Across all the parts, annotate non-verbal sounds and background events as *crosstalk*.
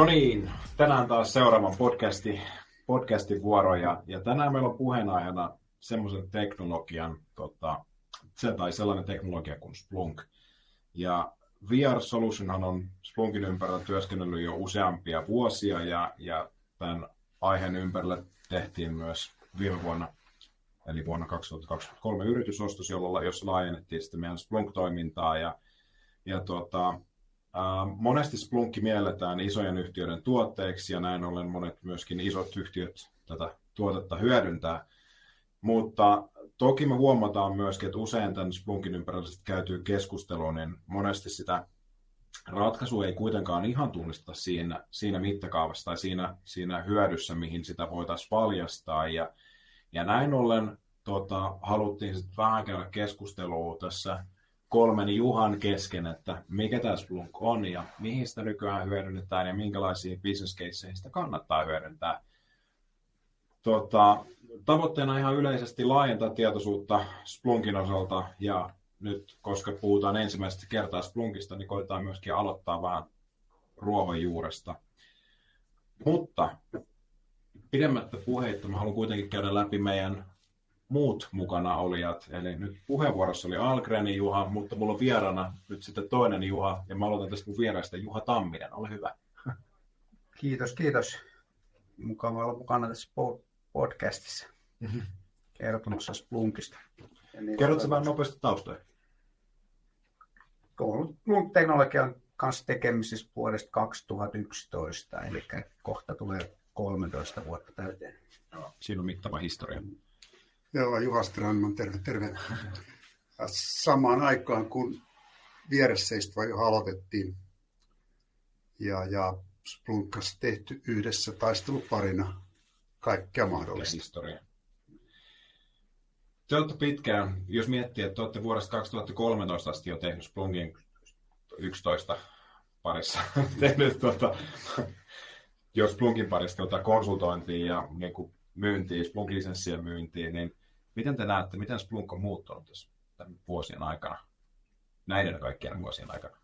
No niin, tänään taas seuraavan podcasti, podcastin vuoro ja, ja tänään meillä on puheenaiheena semmoisen teknologian, tota, se tai sellainen teknologia kuin Splunk. Ja VR Solutionhan on Splunkin ympärillä työskennellyt jo useampia vuosia ja, ja tämän aiheen ympärillä tehtiin myös viime vuonna, eli vuonna 2023 yritysostos, jolla, jossa laajennettiin sitten meidän Splunk-toimintaa ja, ja tuota, monesti Splunkki mielletään isojen yhtiöiden tuotteiksi ja näin ollen monet myöskin isot yhtiöt tätä tuotetta hyödyntää. Mutta toki me huomataan myöskin, että usein tämän Splunkin ympärillä käytyy keskustelua, niin monesti sitä ratkaisu ei kuitenkaan ihan tunnista siinä, siinä mittakaavassa tai siinä, siinä hyödyssä, mihin sitä voitaisiin paljastaa. Ja, ja näin ollen tota, haluttiin sitten vähän käydä keskustelua tässä kolmen Juhan kesken, että mikä tämä Splunk on ja mihin sitä nykyään hyödynnetään ja minkälaisia business caseja sitä kannattaa hyödyntää. Tota, tavoitteena ihan yleisesti laajentaa tietoisuutta Splunkin osalta ja nyt, koska puhutaan ensimmäistä kertaa Splunkista, niin koetaan myöskin aloittaa vähän ruohonjuuresta. Mutta pidemmättä puheitta mä haluan kuitenkin käydä läpi meidän muut mukana olijat. Eli nyt puheenvuorossa oli Algrenin Juha, mutta mulla on vierana nyt sitten toinen Juha, ja mä aloitan tästä mun vieraista Juha Tamminen. Ole hyvä. Kiitos, kiitos. Mukava olla mukana tässä podcastissa mm-hmm. kertomassa Splunkista. Kerrotko vähän nopeasti taustoja? Splunk-teknologian kanssa tekemisissä vuodesta 2011, eli kohta tulee 13 vuotta täyteen. Siinä on mittava historia. Joo, Juha Strandman, terve, terve. Samaan aikaan, kun vieressä istuva jo aloitettiin ja, ja Splunkas tehty yhdessä taisteluparina kaikkea mahdollista. Historia. Te olette pitkään, jos miettii, että olette vuodesta 2013 asti jo tehnyt Splunkin 11 parissa, *laughs* tehnyt tuota, jos Splunkin parissa tuota konsultointia ja niin kuin myyntiä, Splunk-lisenssien myyntiin, niin Miten te näette, miten Splunk on muuttunut tässä tämän vuosien aikana, näiden kaikkien vuosien aikana?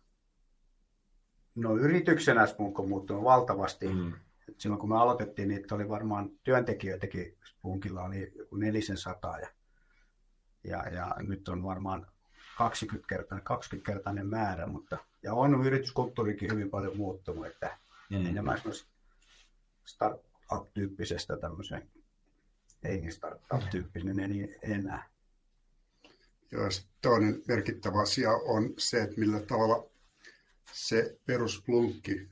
No yrityksenä Splunk on muuttunut valtavasti. Mm. Et silloin kun me aloitettiin, niin oli varmaan työntekijöitäkin Splunkilla oli joku 400 ja, ja, ja nyt on varmaan 20 kertainen, 20 kertainen määrä, mutta ja on yrityskulttuurikin hyvin paljon muuttunut, että mm. enemmän startup-tyyppisestä tämmöiseen ei startup-tyyppinen enää. Joo, toinen merkittävä asia on se, että millä tavalla se perusplunkki,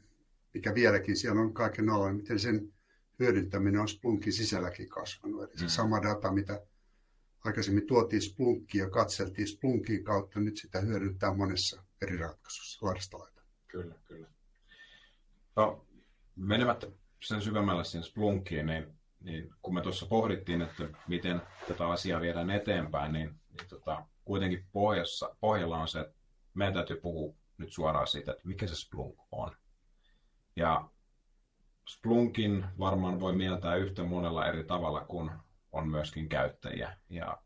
mikä vieläkin siellä on kaiken alla, miten sen hyödyntäminen on Splunkin sisälläkin kasvanut. Eli se mm. sama data, mitä aikaisemmin tuotiin Splunkiin ja katseltiin Splunkin kautta, nyt sitä hyödyntää monessa eri ratkaisussa laidasta Kyllä, kyllä. No, menemättä sen syvemmälle sinne Splunkiin, niin niin kun me tuossa pohdittiin, että miten tätä asiaa viedään eteenpäin, niin, niin tota, kuitenkin pohjassa, pohjalla on se, että meidän täytyy puhua nyt suoraan siitä, että mikä se Splunk on. Ja Splunkin varmaan voi mieltää yhtä monella eri tavalla kuin on myöskin käyttäjiä. Ja,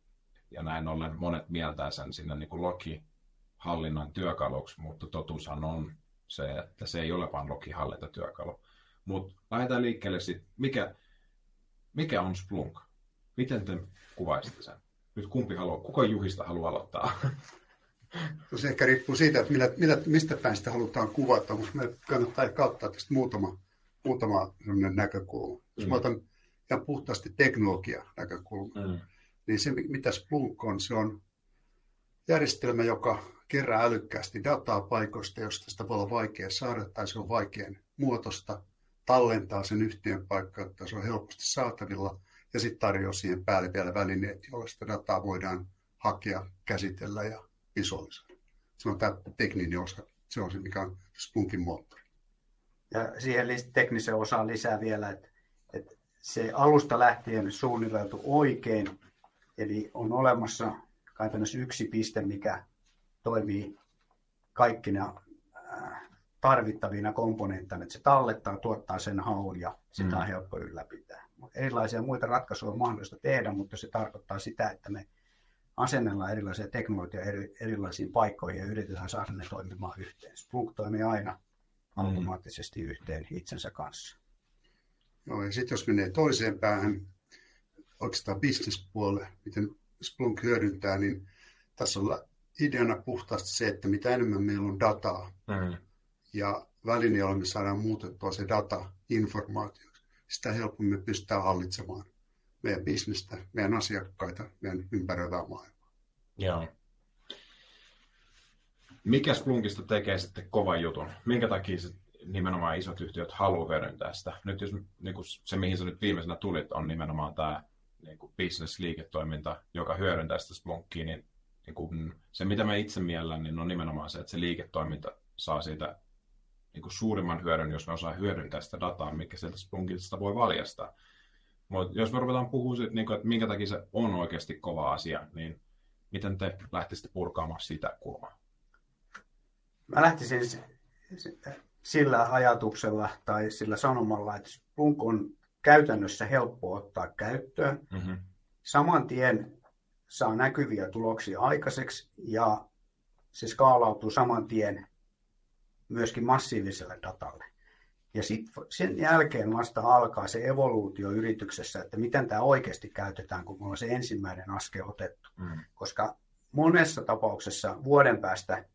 ja näin ollen monet mieltää sen sinne niin kuin logihallinnan työkaluksi, mutta totuushan on se, että se ei ole vain logihallintatyökalu. Mutta lähdetään liikkeelle sitten, mikä, mikä on Splunk? Miten te kuvaisitte sen? Nyt kumpi haluaa, kuka Juhista haluaa aloittaa? *laughs* Se ehkä riippuu siitä, että millä, millä, mistä päin sitä halutaan kuvata, mutta me kannattaa ehkä ottaa tästä muutama, muutama näkökulma. Jos mm. mä otan ihan puhtaasti teknologia näkökulma, mm. niin se mitä Splunk on, se on järjestelmä, joka kerää älykkäästi dataa paikoista, josta sitä voi olla vaikea saada tai se on vaikean muotosta tallentaa sen yhtiön paikka, että se on helposti saatavilla ja sitten tarjoaa siihen päälle vielä välineet, joilla sitä dataa voidaan hakea, käsitellä ja visualisoida. Se on tämä tekninen osa, se on se, mikä on Splunkin moottori. Ja siihen teknisen osaan lisää vielä, että, että se alusta lähtien suunniteltu oikein, eli on olemassa käytännössä yksi piste, mikä toimii kaikkina tarvittavina komponentteina, että se tallettaa, tuottaa sen haun ja sitä mm. on helppo ylläpitää. Erilaisia muita ratkaisuja on mahdollista tehdä, mutta se tarkoittaa sitä, että me asennellaan erilaisia teknologioita eri, erilaisiin paikkoihin ja yritetään saada ne toimimaan yhteen. Splunk toimii aina mm. automaattisesti yhteen itsensä kanssa. Joo, ja sitten jos menee toiseen päähän, oikeastaan bisnespuolelle, miten Splunk hyödyntää, niin tässä on ideana puhtaasti se, että mitä enemmän meillä on dataa mm. ja väline, jolla me saadaan muutettua se data informaatioksi, sitä helpommin me pystytään hallitsemaan meidän bisnestä, meidän asiakkaita, meidän ympäröivää maailmaa. Joo. Mikä Splunkista tekee sitten kovan jutun? Minkä takia se nimenomaan isot yhtiöt haluaa hyödyntää sitä? Nyt jos niin kuin se, mihin sä nyt viimeisenä tulit, on nimenomaan tämä niin kuin business-liiketoiminta, joka hyödyntää sitä Splunkia, niin, niin kuin se mitä mä itse miellän, niin on nimenomaan se, että se liiketoiminta saa siitä niin kuin suurimman hyödyn, jos me osaa hyödyntää sitä dataa, mikä sieltä Splunkista voi valjastaa. Mutta jos me ruvetaan puhumaan siitä, niin kuin, että minkä takia se on oikeasti kova asia, niin miten te lähtisitte purkaamaan sitä kulmaa? Mä lähtisin sillä ajatuksella tai sillä sanomalla, että Splunk on käytännössä helppo ottaa käyttöön. Mm-hmm. Saman tien saa näkyviä tuloksia aikaiseksi ja se skaalautuu saman tien myöskin massiiviselle datalle. Ja sitten sen jälkeen vasta alkaa se evoluutio yrityksessä, että miten tämä oikeasti käytetään, kun on se ensimmäinen askel otettu. Mm. Koska monessa tapauksessa vuoden päästä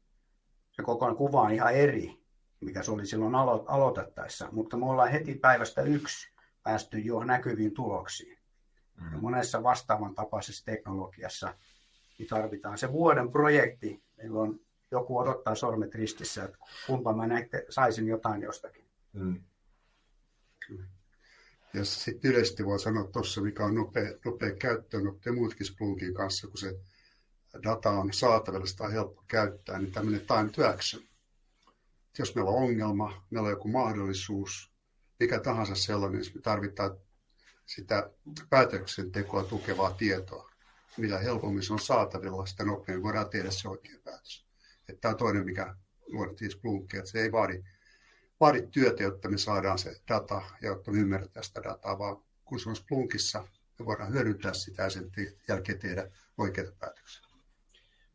se koko kuva on ihan eri, mikä se oli silloin alo- aloitettaessa. Mutta me ollaan heti päivästä yksi päästy jo näkyviin tuloksiin. Mm. Ja monessa vastaavan tapaisessa teknologiassa niin tarvitaan se vuoden projekti, milloin joku odottaa sormet ristissä, että kumpa mä näitte, saisin jotain jostakin. Mm. Ja sitten yleisesti voi sanoa tuossa, mikä on nopea, nopea käyttöönotto ja muutkin Splunkin kanssa, kun se data on saatavilla, sitä on helppo käyttää, niin tämmöinen time to action. Jos meillä on ongelma, meillä on joku mahdollisuus, mikä tahansa sellainen, niin me tarvitaan sitä päätöksentekoa tukevaa tietoa. Mitä helpommin se on saatavilla, sitä nopeammin voidaan tehdä se oikea päätös. Tämä on toinen, mikä luodettiin Splunkia, että se ei vaadi vaadi työtä, jotta me saadaan se data ja jotta me ymmärretään sitä dataa, vaan kun se on Splunkissa, me voidaan hyödyntää sitä ja sen jälkeen tehdä oikeita päätöksiä.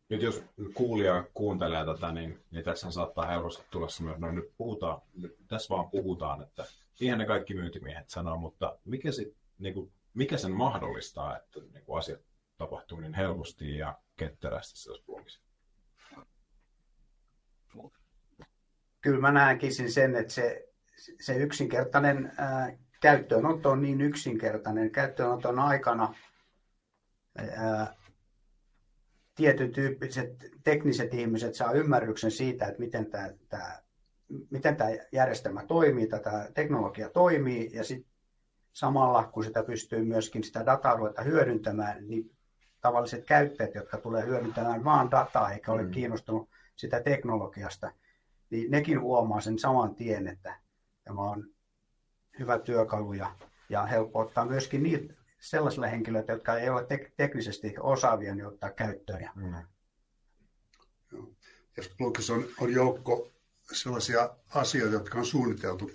Nyt jos kuulija kuuntelee tätä, niin, niin tässä saattaa helposti tulla semmoinen, no nyt puhutaan, nyt tässä vaan puhutaan, että ihan ne kaikki myyntimiehet sanoo, mutta mikä, sit, niin kuin, mikä sen mahdollistaa, että niin kuin asiat tapahtuu niin helposti ja ketterästi siellä Splunkissa? Kyllä mä näkisin sen, että se, se yksinkertainen ää, käyttöönotto on niin yksinkertainen. Käyttöönoton aikana ää, tietyn tyyppiset tekniset ihmiset saa ymmärryksen siitä, että miten tämä, tämä, miten tämä järjestelmä toimii, tätä teknologia toimii, ja sitten samalla kun sitä pystyy myöskin sitä dataa ruveta hyödyntämään, niin tavalliset käyttäjät, jotka tulee hyödyntämään vaan dataa eikä ole mm. kiinnostunut sitä teknologiasta, niin nekin huomaa sen saman tien, että tämä on hyvä työkalu ja, ja helppo ottaa myöskin niitä sellaisille henkilöille, jotka ei ole tek- teknisesti osaavia, niin ottaa käyttöön. Ja... Mm. Ja Splukissa on, on joukko sellaisia asioita, jotka on suunniteltu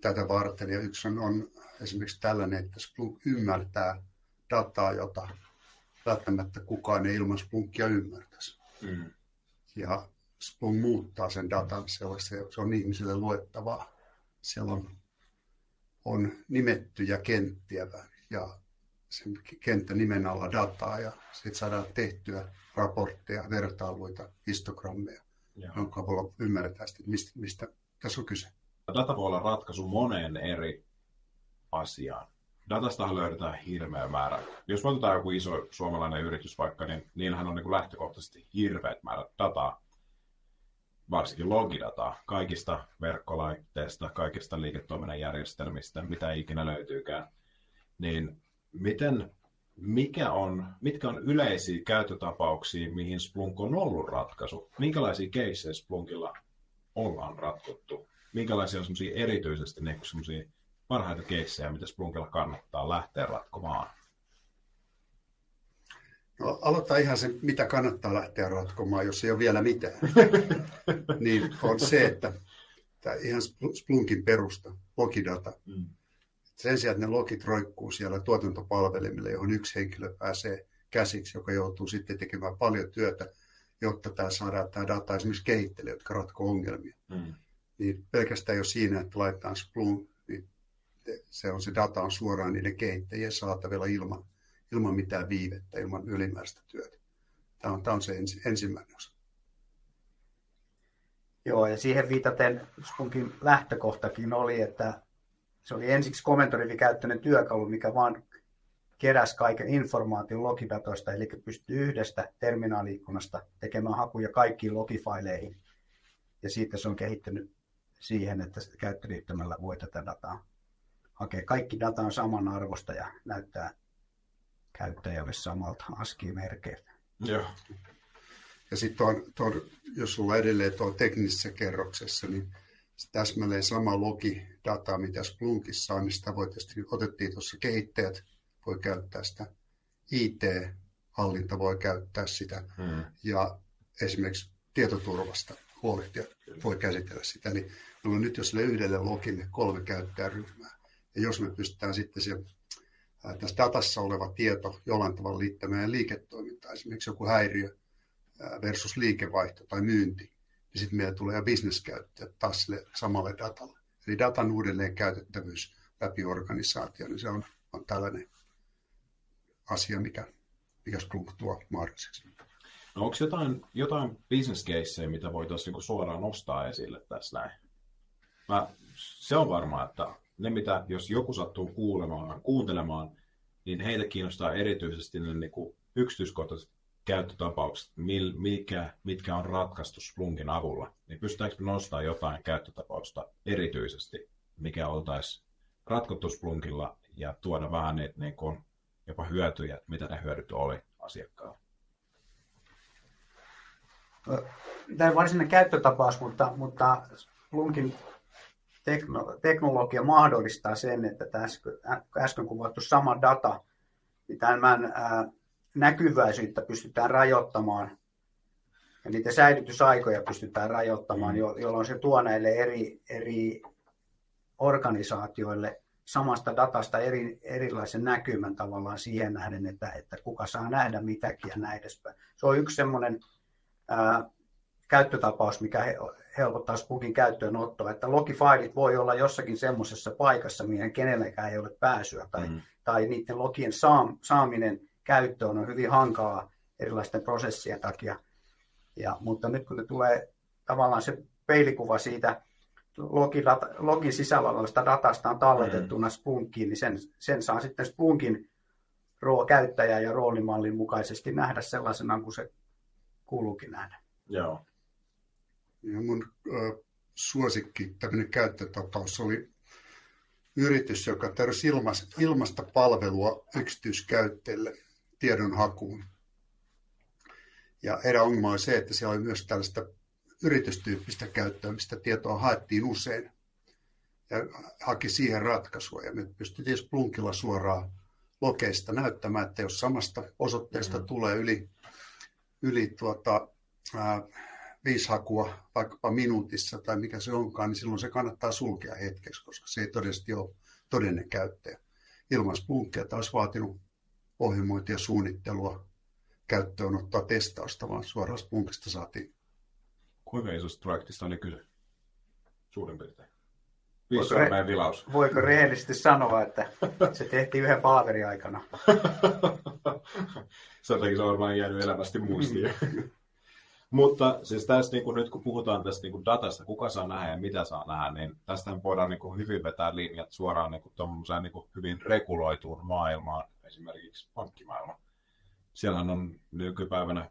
tätä varten. Ja yksi on, on esimerkiksi tällainen, että Splunk ymmärtää dataa, jota välttämättä kukaan ei ilman Splunkia ymmärtäisi. Mm. Ja Splunk muuttaa sen datan sellaisen, se on ihmisille luettavaa. Siellä on, on nimettyjä kenttiä ja sen kenttä nimen alla dataa ja sitten saadaan tehtyä raportteja, vertailuita, histogrammeja, jonka avulla ymmärretään sitten, mistä, mistä tässä on kyse. Data voi olla ratkaisu moneen eri asiaan. Datastahan löydetään hirveä määrä. Jos otetaan joku iso suomalainen yritys vaikka, niin niillähän on niin lähtökohtaisesti hirveät määrät dataa varsinkin logidataa kaikista verkkolaitteista, kaikista liiketoiminnan järjestelmistä, mitä ikinä löytyykään, niin miten, mikä on, mitkä on yleisiä käyttötapauksia, mihin Splunk on ollut ratkaisu? Minkälaisia keissejä Splunkilla ollaan ratkottu? Minkälaisia on erityisesti niin parhaita keissejä, mitä Splunkilla kannattaa lähteä ratkomaan? No, aloittaa ihan se, mitä kannattaa lähteä ratkomaan, jos ei ole vielä mitään. *laughs* niin on se, että tämä ihan Splunkin perusta, logidata. Mm. Sen sijaan, että ne logit roikkuu siellä tuotantopalvelimille, johon yksi henkilö pääsee käsiksi, joka joutuu sitten tekemään paljon työtä, jotta tämä saadaan tämä data esimerkiksi kehittele, jotka ratkoo ongelmia. Mm. Niin pelkästään jo siinä, että laitetaan Splunk, niin se on se data on suoraan niiden kehittäjien saatavilla ilman, ilman mitään viivettä, ilman ylimääräistä työtä. Tämä on, tämä on se ensi, ensimmäinen osa. Joo, ja siihen viitaten Spunkin lähtökohtakin oli, että se oli ensiksi komentorivikäyttöinen työkalu, mikä vaan keräsi kaiken informaation logidatoista, eli pystyi yhdestä terminaaliikkunasta tekemään hakuja kaikkiin logifaileihin. Ja siitä se on kehittynyt siihen, että käyttöliittymällä voi tätä dataa hakea. Kaikki data on samanarvosta ja näyttää käyttäjälle samalta ASCII-merkeiltä. Joo. Ja sitten jos sulla edelleen tuo teknisessä kerroksessa, niin täsmälleen sama logi data, mitä Splunkissa on, niin sitä voi tietysti, otettiin tuossa kehittäjät, voi käyttää sitä, IT-hallinta voi käyttää sitä, hmm. ja esimerkiksi tietoturvasta huolehtia voi käsitellä sitä. Eli meillä on nyt jos yhdelle logille kolme käyttäjäryhmää, ja jos me pystytään sitten se tässä datassa oleva tieto jollain tavalla liittämään liiketoimintaan, esimerkiksi joku häiriö versus liikevaihto tai myynti, niin sitten meillä tulee bisneskäyttäjät taas sille samalle datalle. Eli datan uudelleen käytettävyys läpi organisaatio, niin se on, on tällainen asia, mikä, mikä Splunk tuo mahdolliseksi. No onko jotain, jotain business caseja, mitä voitaisiin niin suoraan nostaa esille tässä näin? Mä, se on varmaa, että ne mitä, jos joku sattuu kuulemaan, kuuntelemaan, niin heitä kiinnostaa erityisesti ne niin kuin yksityiskohtaiset käyttötapaukset, mil, mikä, mitkä on ratkaistu Splunkin avulla. Niin pystytäänkö nostaa jotain käyttötapausta erityisesti, mikä oltaisiin ratkottu Splunkilla ja tuoda vähän niitä niin kuin, jopa hyötyjä, mitä ne hyödyt oli asiakkaalla? Tämä on varsinainen käyttötapaus, mutta, mutta Splunkin tekno, teknologia mahdollistaa sen, että tässä äsken kuvattu sama data, niin tämän ää, näkyväisyyttä pystytään rajoittamaan ja niitä säilytysaikoja pystytään rajoittamaan, mm. jolloin se tuo näille eri, eri organisaatioille samasta datasta eri, erilaisen näkymän tavallaan siihen nähden, että, että kuka saa nähdä mitäkin ja näin edespäin. Se on yksi semmoinen ää, käyttötapaus, mikä helpottaa Spookin käyttöönottoa, että logifailit voi olla jossakin semmoisessa paikassa, mihin kenellekään ei ole pääsyä, tai, mm. tai niiden logien saam, saaminen käyttöön on hyvin hankalaa erilaisten prosessien takia. Ja, mutta nyt kun tulee tavallaan se peilikuva siitä login, login sisällä olevasta datasta on talletettuna mm. Spunkiin, niin sen, sen saa sitten Spunkin käyttäjä ja roolimallin mukaisesti nähdä sellaisena kuin se kuuluukin nähdä. Joo. Ja mun äh, suosikki tämmöinen käyttötapaus oli yritys, joka tarjosi ilmasta, ilmasta palvelua yksityiskäyttäjille tiedonhakuun. Ja heidän ongelma oli se, että siellä oli myös tällaista yritystyyppistä käyttöä, mistä tietoa haettiin usein. Ja haki siihen ratkaisua. Ja me pystyttiin Splunkilla suoraan lokeista näyttämään, että jos samasta osoitteesta mm-hmm. tulee yli, yli tuota, ää, viisi hakua vaikkapa minuutissa tai mikä se onkaan, niin silloin se kannattaa sulkea hetkeksi, koska se ei todellisesti ole todellinen käyttäjä. Ilman Splunkia taas vaatinut ohjelmointia, suunnittelua, käyttöönottoa, testausta, vaan suoraan Splunkista saatiin. Kuinka isosta projektista oli kyse? Suurin piirtein. Viisi voiko, re- vilaus. voiko rehellisesti sanoa, että se tehtiin yhden palaverin aikana? *laughs* Sen takia se on varmaan jäänyt elävästi muistiin. *laughs* *laughs* Mutta siis tässä niin kuin, nyt kun puhutaan tästä niin kuin datasta, kuka saa nähdä ja mitä saa nähdä, niin tästä voidaan niin kuin, hyvin vetää linjat suoraan niin kuin, niin kuin, hyvin reguloituun maailmaan, esimerkiksi pankkimaailma. Siellä on nykypäivänä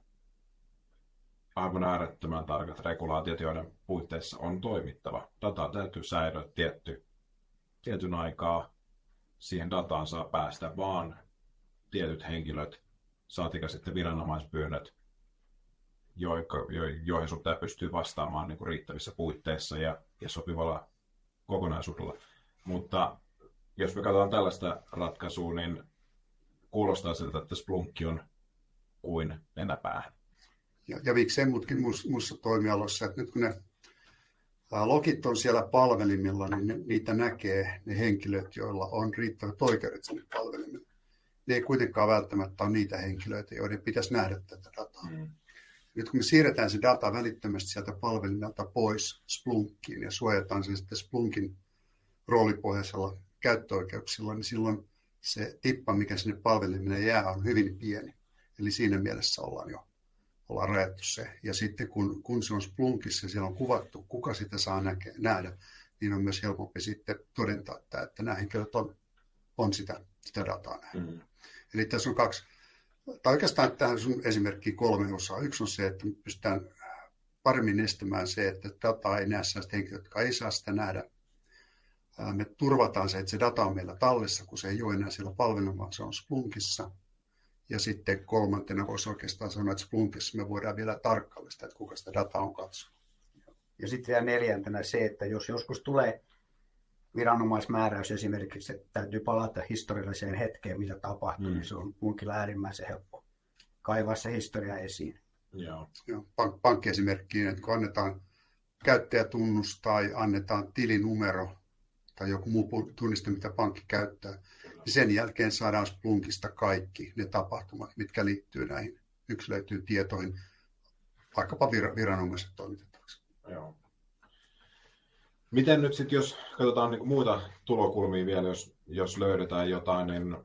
aivan äärettömän tarkat regulaatiot, joiden puitteissa on toimittava. Data täytyy säilyä tietty, tietyn aikaa. Siihen dataan saa päästä vaan tietyt henkilöt, saatika sitten viranomaispyynnöt, joihin sun pitää pystyä vastaamaan niin kuin riittävissä puitteissa ja, ja sopivalla kokonaisuudella. Mutta jos me katsotaan tällaista ratkaisua, niin kuulostaa siltä, että Splunkki on kuin nenäpäähän. Ja, ja miksei muutkin muussa toimialoissa, että nyt kun ne Logit on siellä palvelimilla, niin niitä näkee ne henkilöt, joilla on riittävät oikeudet sinne palvelimille. Ne ei kuitenkaan välttämättä ole niitä henkilöitä, joiden pitäisi nähdä tätä dataa. Mm. Nyt kun me siirretään se data välittömästi sieltä palvelimelta pois Splunkkiin ja suojataan sen sitten Splunkin roolipohjaisella käyttöoikeuksilla, niin silloin se tippa, mikä sinne palvelimelle jää, on hyvin pieni. Eli siinä mielessä ollaan jo ollaan rajattu se. Ja sitten kun, kun se on Splunkissa ja siellä on kuvattu, kuka sitä saa näke, nähdä, niin on myös helpompi sitten todentaa, että, että nämä henkilöt on, on sitä, sitä dataa nähnyt. Mm. Eli tässä on kaksi, tai oikeastaan tähän sun esimerkki kolme osaa. Yksi on se, että pystytään paremmin estämään se, että dataa ei näe sellaista henkilöitä, jotka ei saa sitä nähdä. Me turvataan se, että se data on meillä tallessa, kun se ei ole enää siellä palvelun, vaan se on Splunkissa – ja sitten kolmantena voisi oikeastaan sanoa, että Splunkissa me voidaan vielä tarkkailla sitä, että kuka sitä dataa on katsonut. Ja sitten vielä neljäntenä se, että jos joskus tulee viranomaismääräys esimerkiksi, että täytyy palata historialliseen hetkeen, mitä tapahtuu, mm. niin se on Splunkilla äärimmäisen helppo kaivaa se historia esiin. Joo. Joo, pank- pankkiesimerkkiin, että kun annetaan käyttäjätunnus tai annetaan tilinumero tai joku muu tunniste, mitä pankki käyttää, sen jälkeen saadaan Splunkista kaikki ne tapahtumat, mitkä liittyy näihin yksilöityyn tietoihin, vaikkapa vir- viranomaiset toimitettavaksi. Joo. Miten nyt sitten, jos katsotaan niin muita tulokulmia vielä, jos, jos löydetään jotain, niin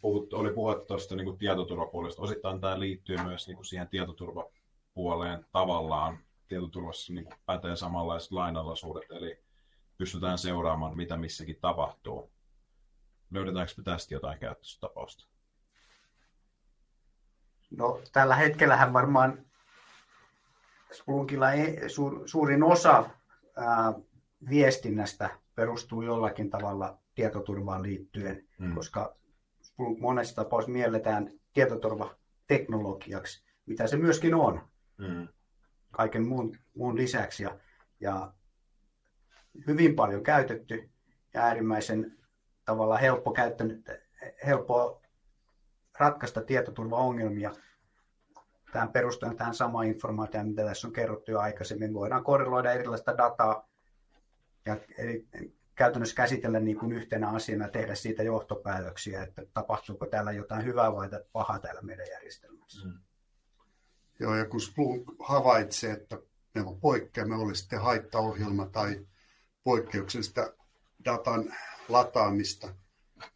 puhut, oli puhetta tuosta niin tietoturvapuolesta. Osittain tämä liittyy myös niin kuin siihen tietoturvapuoleen tavallaan. Tietoturvassa niin kuin pätee samanlaiset lainalaisuudet, eli pystytään seuraamaan, mitä missäkin tapahtuu. Löydetäänkö me tästä jotain käyttöstapausta? No tällä hetkellähän varmaan Splunkilla ei, su, suurin osa ää, viestinnästä perustuu jollakin tavalla tietoturvaan liittyen, mm. koska monessa tapauksessa mielletään tietoturvateknologiaksi, mitä se myöskin on, mm. kaiken muun, muun lisäksi. Ja, ja hyvin paljon käytetty ja äärimmäisen tavallaan helppo käyttänyt, helppo ratkaista tietoturvaongelmia. Tähän perustuen tähän samaan informaatioon, mitä tässä on kerrottu jo aikaisemmin. Voidaan korreloida erilaista dataa ja eli käytännössä käsitellä niin kuin yhtenä asiana tehdä siitä johtopäätöksiä, että tapahtuuko täällä jotain hyvää vai pahaa täällä meidän järjestelmässä. Mm. Joo, ja kun Splunk havaitsee, että meillä on poikkeama, oli sitten haittaohjelma tai poikkeuksellista datan lataamista,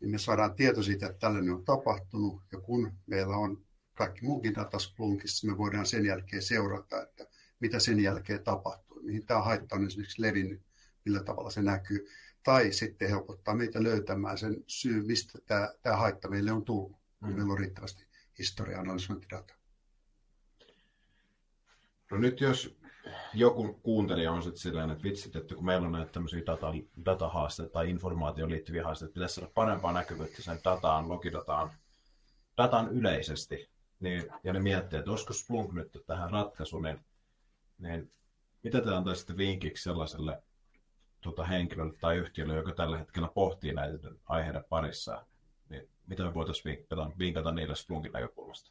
niin me saadaan tieto siitä, että tällainen on tapahtunut. Ja kun meillä on kaikki muukin data Splunkissa, me voidaan sen jälkeen seurata, että mitä sen jälkeen tapahtuu, mihin tämä haitta on esimerkiksi levinnyt, millä tavalla se näkyy. Tai sitten helpottaa meitä löytämään sen syy, mistä tämä, tämä haitta meille on tullut, kun mm. meillä on riittävästi historia-analysointidataa. No nyt jos joku kuuntelija on sitten silleen, että vitsit, että kun meillä on näitä tämmöisiä data, datahaasteita tai informaatioon liittyviä haasteita, pitäisi saada parempaa näkyvyyttä sen dataan, logidataan, datan yleisesti, niin, ja ne miettii, että olisiko Splunk nyt tähän ratkaisu, niin, niin mitä te antaisitte vinkiksi sellaiselle tuota, henkilölle tai yhtiölle, joka tällä hetkellä pohtii näitä aiheiden parissa, niin mitä me voitaisiin vinkata, vinkata niille Splunkin näkökulmasta?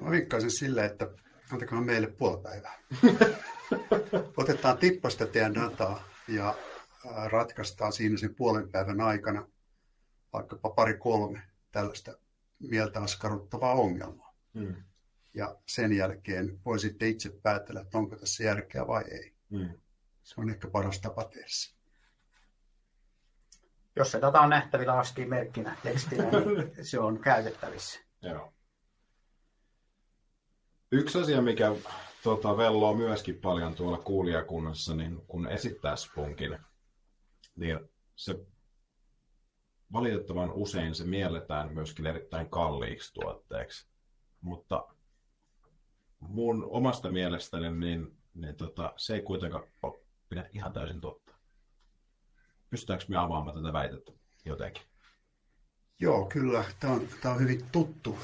Mä vinkkaisin sille, että antakaa meille puoli päivää. *laughs* Otetaan tippasta teidän dataa ja ratkaistaan siinä sen puolen päivän aikana vaikkapa pari kolme tällaista mieltä askarruttavaa ongelmaa. Mm. Ja sen jälkeen voi sitten itse päätellä, että onko tässä järkeä vai ei. Mm. Se on ehkä paras tapa tehdä se. Jos se data on nähtävillä ASCII merkkinä tekstinä, niin *laughs* se on käytettävissä. Joo. Yksi asia, mikä tota, velloo myöskin paljon tuolla kuulijakunnassa, niin kun esittää spunkin, niin se valitettavan usein se mielletään myöskin erittäin kalliiksi tuotteeksi. Mutta mun omasta mielestäni niin, niin tota, se ei kuitenkaan pidä ihan täysin totta. Pystytäänkö me avaamaan tätä väitettä jotenkin? Joo, kyllä. Tämä on, tämä on hyvin tuttu,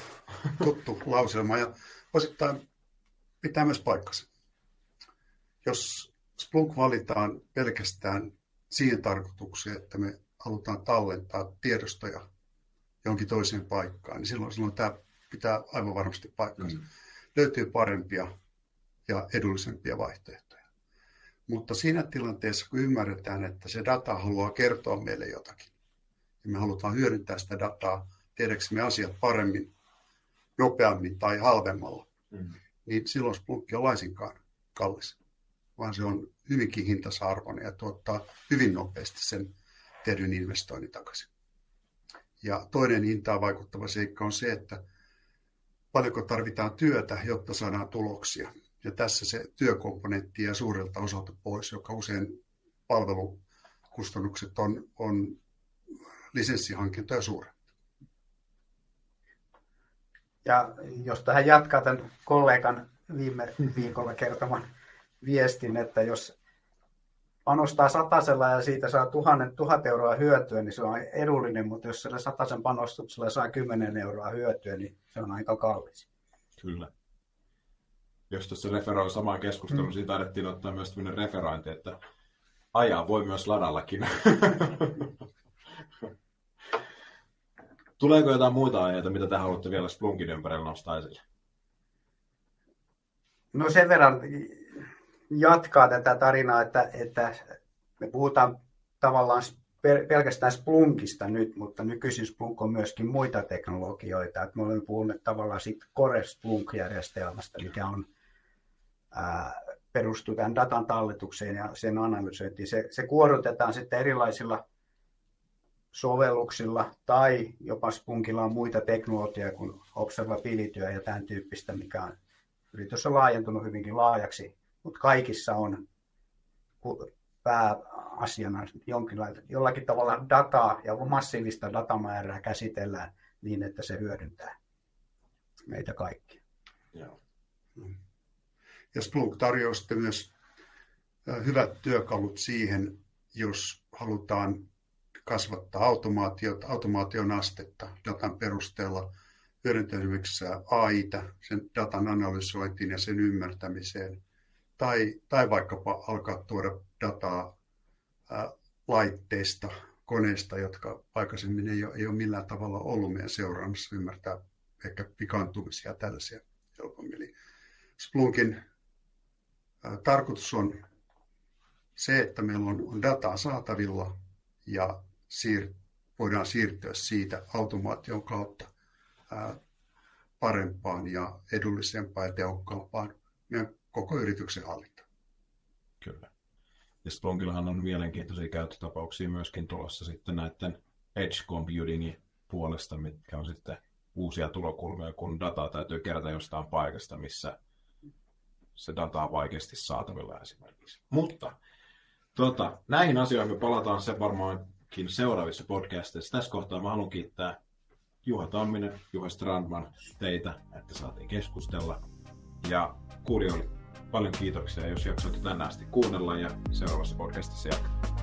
tuttu lauselma. Ja osittain pitää myös paikkansa. Jos Splunk valitaan pelkästään siihen tarkoitukseen, että me halutaan tallentaa tiedostoja jonkin toiseen paikkaan, niin silloin, silloin tämä pitää aivan varmasti paikkansa. Mm. Löytyy parempia ja edullisempia vaihtoehtoja. Mutta siinä tilanteessa, kun ymmärretään, että se data haluaa kertoa meille jotakin, ja me halutaan hyödyntää sitä dataa tehdäksemme asiat paremmin, nopeammin tai halvemmalla, mm. niin silloin Splunk on laisinkaan kallis, vaan se on hyvinkin hintasarvoinen ja tuottaa hyvin nopeasti sen tehdyn investoinnin takaisin. Ja toinen hintaan vaikuttava seikka on se, että paljonko tarvitaan työtä, jotta saadaan tuloksia. Ja tässä se työkomponentti ja suurelta osalta pois, joka usein palvelukustannukset on, on lisenssihankintoja suurempi. Ja jos tähän jatkaa tämän kollegan viime viikolla kertoman viestin, että jos panostaa satasella ja siitä saa tuhannen, tuhat euroa hyötyä, niin se on edullinen, mutta jos sillä satasen panostuksella saa kymmenen euroa hyötyä, niin se on aika kallis. Kyllä. Jos tuossa referoi samaan keskusteluun, mm. siitä taidettiin ottaa myös tämmöinen referointi, että ajaa voi myös ladallakin. Tuleeko jotain muita aiheita, mitä te haluatte vielä Splunkin ympärillä nostaa esille? No sen verran jatkaa tätä tarinaa, että, että me puhutaan tavallaan pelkästään Splunkista nyt, mutta nykyisin Splunk on myöskin muita teknologioita. Että me olemme puhuneet tavallaan siitä Core Splunk-järjestelmästä, mikä on, ää, perustuu tämän datan talletukseen ja sen analysointiin. Se, se kuorutetaan sitten erilaisilla sovelluksilla tai jopa Spunkilla on muita teknologioita kuin observability ja tämän tyyppistä, mikä on yritys on laajentunut hyvinkin laajaksi, mutta kaikissa on pääasiana jonkinlaista, jollakin tavalla dataa ja massiivista datamäärää käsitellään niin, että se hyödyntää meitä kaikkia. Joo. Ja Splunk tarjoaa sitten myös hyvät työkalut siihen, jos halutaan kasvattaa automaatiota, automaation astetta datan perusteella hyödyntää esimerkiksi AIta, sen datan analysointiin ja sen ymmärtämiseen, tai, tai vaikkapa alkaa tuoda dataa laitteista, koneista, jotka aikaisemmin ei ole, ei ole millään tavalla ollut meidän seuraamassa, ymmärtää ehkä pikantumisia tällaisia helpommin. Eli Splunkin tarkoitus on se, että meillä on, dataa saatavilla ja siir, voidaan siirtyä siitä automaation kautta ää, parempaan ja edullisempaan ja tehokkaampaan meidän koko yrityksen hallinta. Kyllä. Ja Splunkillahan on mielenkiintoisia käyttötapauksia myöskin tulossa sitten näiden edge computingin puolesta, mitkä on sitten uusia tulokulmia, kun dataa täytyy kerätä jostain paikasta, missä se data on vaikeasti saatavilla esimerkiksi. Mutta tuota, näihin asioihin me palataan se varmaankin seuraavissa podcasteissa. Tässä kohtaa mä haluan kiittää Juha Tamminen, Juha Strandman, teitä, että saatiin keskustella. Ja kuulijoille paljon kiitoksia, jos jaksoitte tänään asti kuunnella ja seuraavassa podcastissa jatkaa.